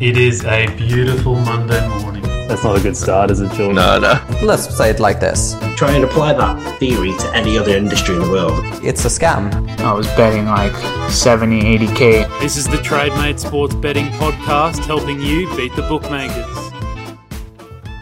It is a beautiful Monday morning. That's not a good start, is it, George? No, no. Let's say it like this Try and apply that theory to any other industry in the world. it's a scam. I was betting like 70, 80k. This is the TradeMate Sports Betting Podcast helping you beat the bookmakers.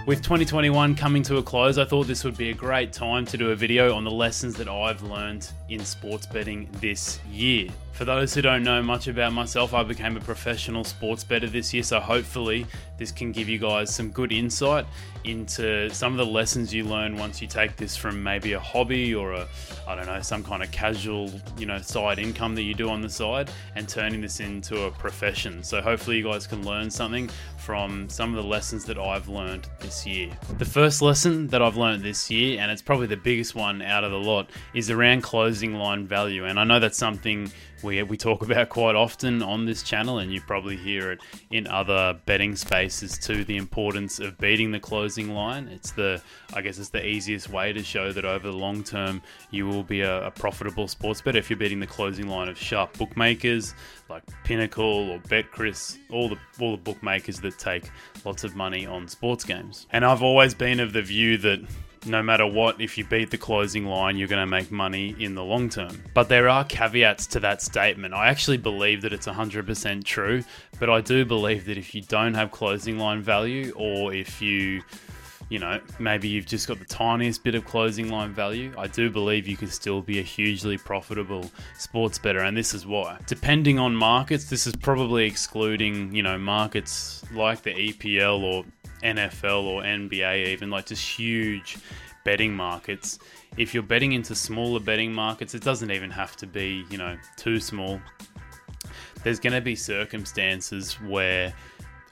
With 2021 coming to a close, I thought this would be a great time to do a video on the lessons that I've learned in sports betting this year. For those who don't know much about myself, I became a professional sports bettor this year, so hopefully this can give you guys some good insight into some of the lessons you learn once you take this from maybe a hobby or a I don't know, some kind of casual, you know, side income that you do on the side and turning this into a profession. So hopefully you guys can learn something from some of the lessons that I've learned this year. The first lesson that I've learned this year, and it's probably the biggest one out of the lot, is around closing line value. And I know that's something we, we talk about quite often on this channel, and you probably hear it in other betting spaces too. The importance of beating the closing line. It's the, I guess, it's the easiest way to show that over the long term you will be a, a profitable sports bet if you're beating the closing line of sharp bookmakers like Pinnacle or BetCris, all the all the bookmakers that take lots of money on sports games. And I've always been of the view that no matter what, if you beat the closing line, you're going to make money in the long term. But there are caveats to that statement. I actually believe that it's 100% true, but I do believe that if you don't have closing line value, or if you, you know, maybe you've just got the tiniest bit of closing line value, I do believe you can still be a hugely profitable sports bettor. And this is why. Depending on markets, this is probably excluding, you know, markets like the EPL or NFL or NBA, even like just huge betting markets. If you're betting into smaller betting markets, it doesn't even have to be, you know, too small. There's going to be circumstances where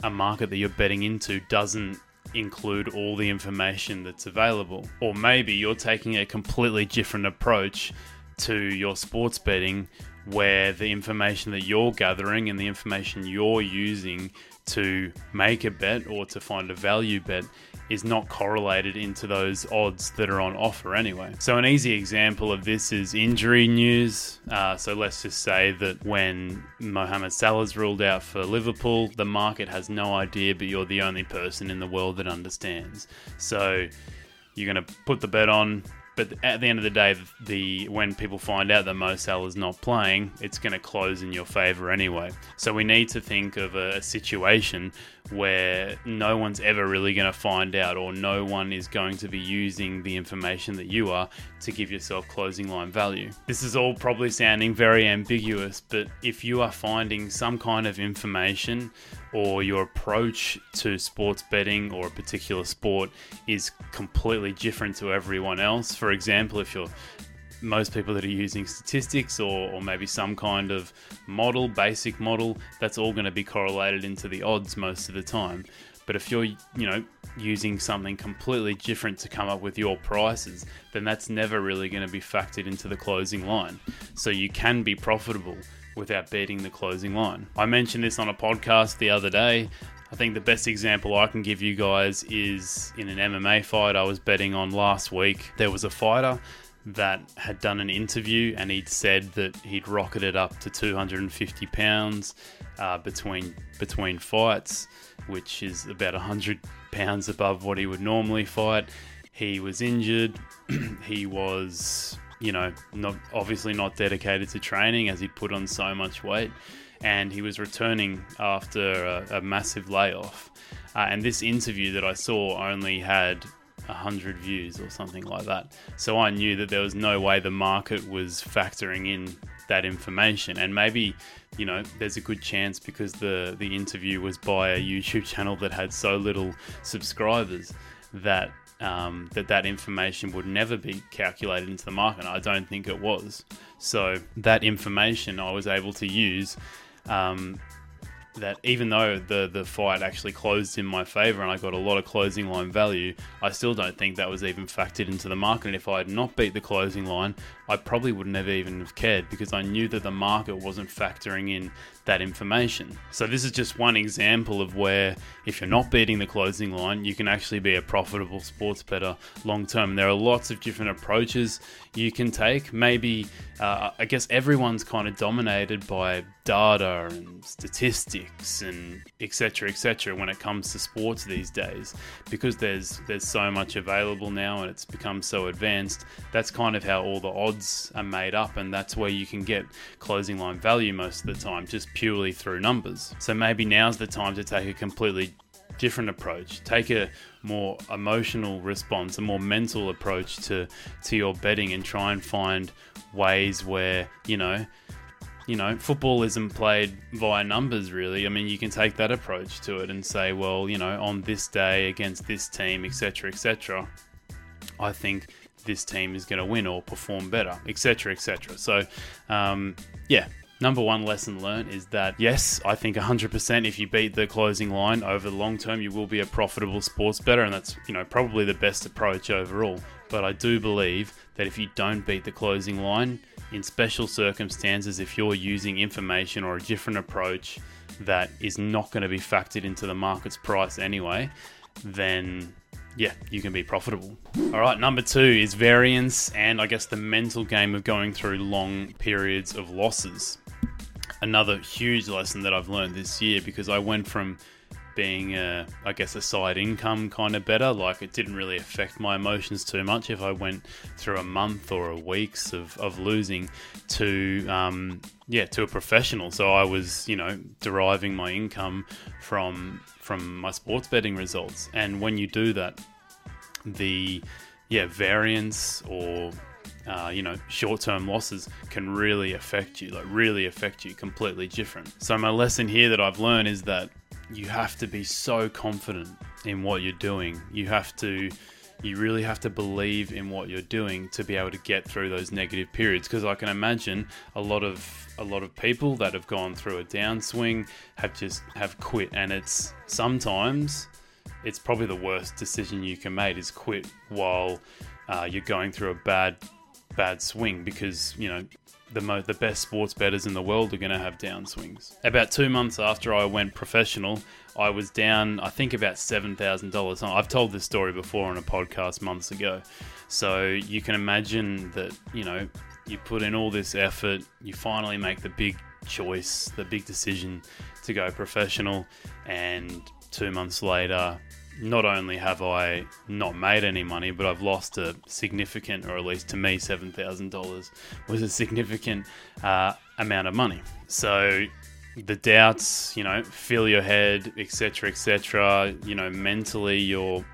a market that you're betting into doesn't include all the information that's available. Or maybe you're taking a completely different approach to your sports betting where the information that you're gathering and the information you're using to make a bet or to find a value bet is not correlated into those odds that are on offer anyway. So, an easy example of this is injury news. Uh, so, let's just say that when Mohamed Salah's ruled out for Liverpool, the market has no idea, but you're the only person in the world that understands. So, you're going to put the bet on. But at the end of the day, the when people find out that Mo Salah's not playing, it's going to close in your favour anyway. So we need to think of a, a situation where no one's ever really going to find out, or no one is going to be using the information that you are to give yourself closing line value. This is all probably sounding very ambiguous, but if you are finding some kind of information or your approach to sports betting or a particular sport is completely different to everyone else. For example, if you're most people that are using statistics or, or maybe some kind of model, basic model, that's all going to be correlated into the odds most of the time. But if you're, you know, using something completely different to come up with your prices, then that's never really going to be factored into the closing line. So you can be profitable without beating the closing line. I mentioned this on a podcast the other day. I think the best example I can give you guys is in an MMA fight I was betting on last week. There was a fighter that had done an interview and he'd said that he'd rocketed up to 250 pounds uh, between between fights, which is about 100 pounds above what he would normally fight. He was injured. he was, you know, not obviously not dedicated to training as he'd put on so much weight, and he was returning after a, a massive layoff. Uh, and this interview that I saw only had 100 views or something like that. So I knew that there was no way the market was factoring in that information. And maybe, you know, there's a good chance because the, the interview was by a YouTube channel that had so little subscribers that um, that that information would never be calculated into the market. I don't think it was. So that information I was able to use um, that even though the the fight actually closed in my favor and I got a lot of closing line value, I still don't think that was even factored into the market. And if I had not beat the closing line, I probably would never even have cared because I knew that the market wasn't factoring in that information. So this is just one example of where if you're not beating the closing line, you can actually be a profitable sports bettor long term. There are lots of different approaches you can take. Maybe uh, I guess everyone's kind of dominated by data and statistics and etc etc when it comes to sports these days because there's there's so much available now and it's become so advanced that's kind of how all the odds are made up and that's where you can get closing line value most of the time just purely through numbers so maybe now's the time to take a completely different approach. Take a more emotional response, a more mental approach to to your betting, and try and find ways where you know you know, football isn't played via numbers really. I mean, you can take that approach to it and say, well, you know, on this day against this team, etc., etc. I think this team is going to win or perform better, etc., etc. So, um, yeah. Number one lesson learned is that yes, I think 100% if you beat the closing line over the long term, you will be a profitable sports bettor, and that's you know probably the best approach overall. But I do believe that if you don't beat the closing line, in special circumstances, if you're using information or a different approach that is not going to be factored into the market's price anyway, then yeah, you can be profitable. All right, number two is variance and I guess the mental game of going through long periods of losses. Another huge lesson that I've learned this year because I went from being, a, I guess, a side income kind of bettor. Like it didn't really affect my emotions too much if I went through a month or a weeks of, of losing to, um, yeah, to a professional. So I was, you know, deriving my income from from my sports betting results. And when you do that, the yeah variance or uh, you know, short term losses can really affect you, like really affect you completely different. So, my lesson here that I've learned is that you have to be so confident in what you're doing. You have to you really have to believe in what you're doing to be able to get through those negative periods because I can imagine a lot of a lot of people that have gone through a downswing have just have quit and it's sometimes it's probably the worst decision you can make is quit while uh, you're going through a bad bad swing because you know the mo- the best sports bettors in the world are going to have downswings. About two months after I went professional, I was down, I think, about seven thousand dollars. I've told this story before on a podcast months ago, so you can imagine that you know you put in all this effort, you finally make the big choice, the big decision to go professional, and two months later not only have I not made any money, but I've lost a significant, or at least to me, seven thousand dollars was a significant uh, amount of money. So the doubts, you know, fill your head, etc., etc. You know, mentally you're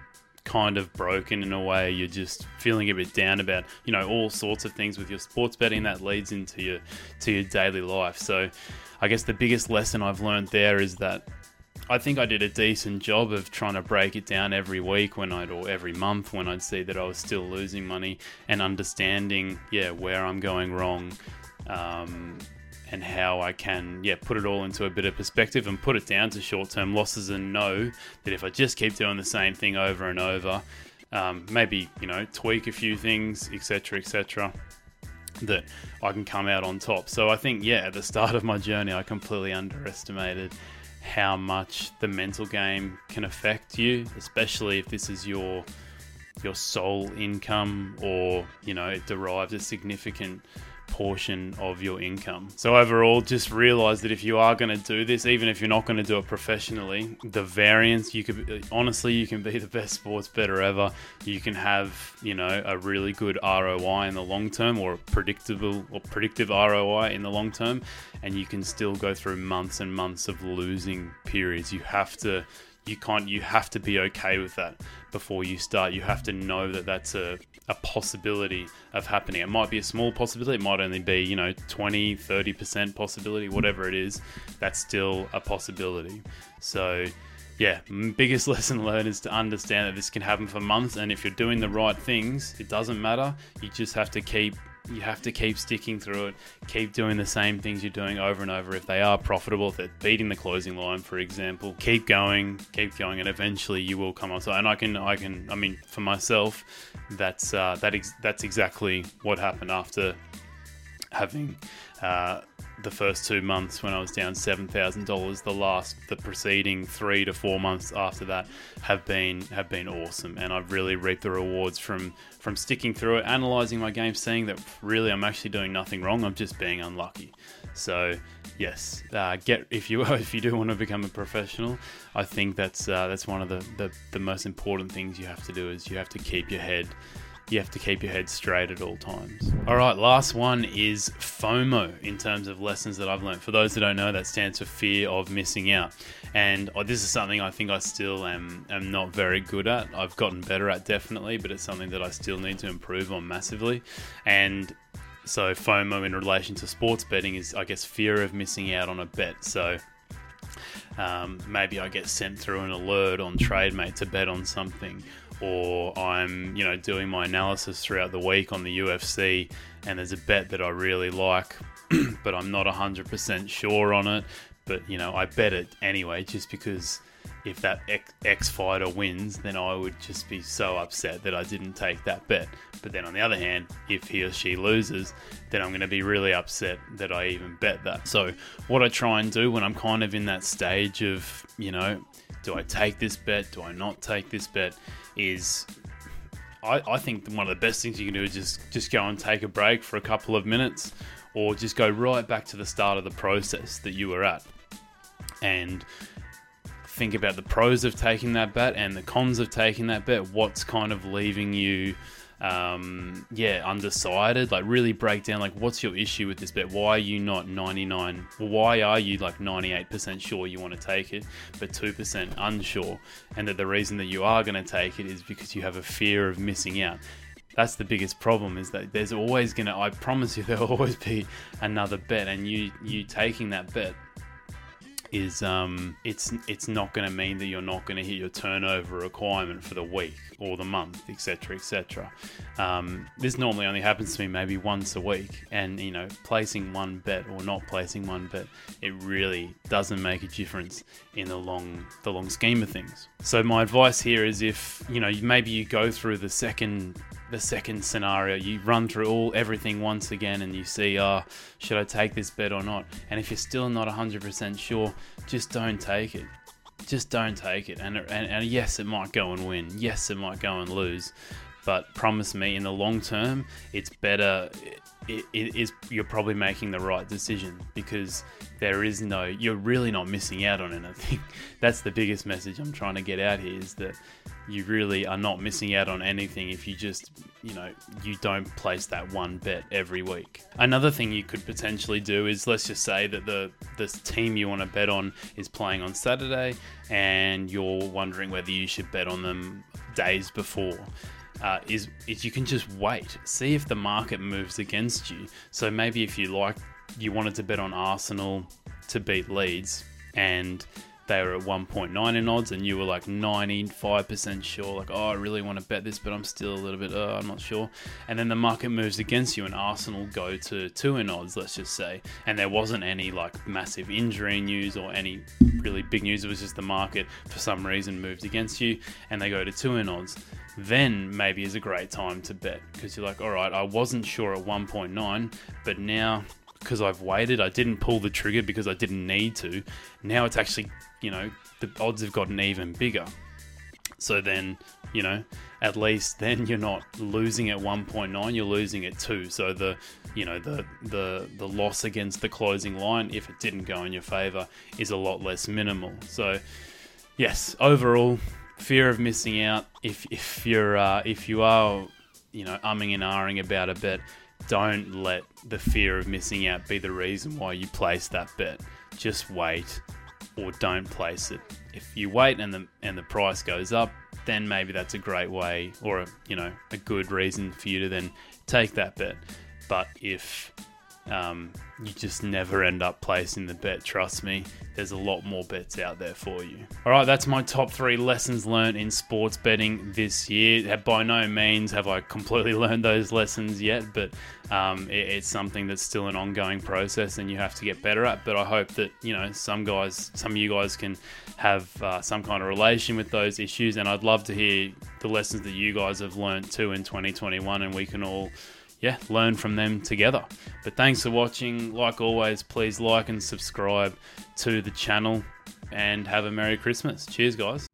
kind of broken in a way. You're just feeling a bit down about, you know, all sorts of things with your sports betting that leads into your to your daily life. So, I guess the biggest lesson I've learned there is that I think I did a decent job of trying to break it down every week when I'd or every month when I'd see that I was still losing money and understanding, yeah, where I'm going wrong, um, and how I can, yeah, put it all into a bit of perspective and put it down to short-term losses and know that if I just keep doing the same thing over and over, um, maybe you know tweak a few things, etc., etc. That I can come out on top. So I think, yeah, at the start of my journey, I completely underestimated how much the mental game can affect you, especially if this is your your sole income or you know it derives a significant portion of your income. So overall, just realize that if you are going to do this, even if you're not going to do it professionally, the variance you could honestly you can be the best sports bettor ever. You can have you know a really good ROI in the long term or predictable or predictive ROI in the long term, and you can still go through months and months of losing periods. You have to you can't you have to be okay with that before you start. You have to know that that's a, a possibility of happening. It might be a small possibility. It might only be you know 20 30% possibility whatever it is that's still a possibility. So yeah biggest lesson learned is to understand that this can happen for months and if you're doing the right things it doesn't matter. You just have to keep you have to keep sticking through it, keep doing the same things you're doing over and over. If they are profitable, if they're beating the closing line, for example, keep going, keep going, and eventually you will come on. So, and I can, I can, I mean, for myself, that's uh, that ex- that's exactly what happened after having. Uh, the first two months when I was down seven thousand dollars. The last, the preceding three to four months after that have been have been awesome, and I've really reaped the rewards from from sticking through it, analyzing my game, seeing that really I'm actually doing nothing wrong. I'm just being unlucky. So yes, uh, get if you if you do want to become a professional, I think that's uh, that's one of the, the the most important things you have to do is you have to keep your head you have to keep your head straight at all times. All right, last one is FOMO in terms of lessons that I've learned. For those that don't know, that stands for fear of missing out. And oh, this is something I think I still am, am not very good at. I've gotten better at definitely, but it's something that I still need to improve on massively. And so, FOMO in relation to sports betting is, I guess, fear of missing out on a bet. So, um, maybe I get sent through an alert on TradeMate to bet on something, or I'm you know doing my analysis throughout the week on the UFC and there's a bet that I really like but I'm not 100% sure on it. But you know I bet it anyway just because if that X, fighter wins then I would just be so upset that I didn't take that bet. But then on the other hand if he or she loses then I'm going to be really upset that I even bet that. So what I try and do when I'm kind of in that stage of you know do I take this bet? Do I not take this bet? Is I, I think one of the best things you can do is just just go and take a break for a couple of minutes or just go right back to the start of the process that you were at. And think about the pros of taking that bet and the cons of taking that bet what's kind of leaving you um, yeah, undecided. Like, really break down like what's your issue with this bet? Why are you not 99? Why are you like 98% sure you want to take it, but 2% unsure? And that the reason that you are going to take it is because you have a fear of missing out. That's the biggest problem is that there's always going to, I promise you, there'll always be another bet, and you you taking that bet is um, it's it's not going to mean that you're not going to hit your turnover requirement for the week or the month, etc., etc. Um, this normally only happens to me maybe once a week, and you know, placing one bet or not placing one bet, it really doesn't make a difference in the long the long scheme of things. So my advice here is if you know maybe you go through the second the second scenario. You run through all everything once again and you see, oh, should I take this bet or not? And if you're still not 100% sure, just don't take it. Just don't take it. And, and, and yes, it might go and win. Yes, it might go and lose. But promise me, in the long term, it's better. It, it is you're probably making the right decision because there is no. You're really not missing out on anything. That's the biggest message I'm trying to get out here is that you really are not missing out on anything if you just, you know, you don't place that one bet every week. Another thing you could potentially do is let's just say that the the team you want to bet on is playing on Saturday and you're wondering whether you should bet on them days before. Uh, is is you can just wait, see if the market moves against you. So maybe if you like, you wanted to bet on Arsenal to beat Leeds, and they were at 1.9 in odds, and you were like 95% sure, like, oh, I really want to bet this, but I'm still a little bit, uh, I'm not sure. And then the market moves against you, and Arsenal go to 2 in odds, let's just say. And there wasn't any like massive injury news or any really big news. It was just the market, for some reason, moved against you, and they go to 2 in odds. Then maybe is a great time to bet because you're like, all right, I wasn't sure at 1.9, but now because I've waited. I didn't pull the trigger because I didn't need to. Now it's actually, you know, the odds have gotten even bigger. So then, you know, at least then you're not losing at 1.9, you're losing at 2. So the, you know, the the the loss against the closing line if it didn't go in your favor is a lot less minimal. So yes, overall fear of missing out if if you're uh, if you are, you know, umming and ahhing about a bet, don't let the fear of missing out be the reason why you place that bet. Just wait or don't place it. If you wait and the and the price goes up, then maybe that's a great way or a, you know, a good reason for you to then take that bet. But if um, you just never end up placing the bet. Trust me, there's a lot more bets out there for you. All right, that's my top three lessons learned in sports betting this year. By no means have I completely learned those lessons yet, but um, it, it's something that's still an ongoing process and you have to get better at. But I hope that you know some guys, some of you guys can have uh, some kind of relation with those issues, and I'd love to hear the lessons that you guys have learned too in 2021, and we can all yeah, learn from them together. But thanks for watching. Like always, please like and subscribe to the channel and have a Merry Christmas. Cheers, guys.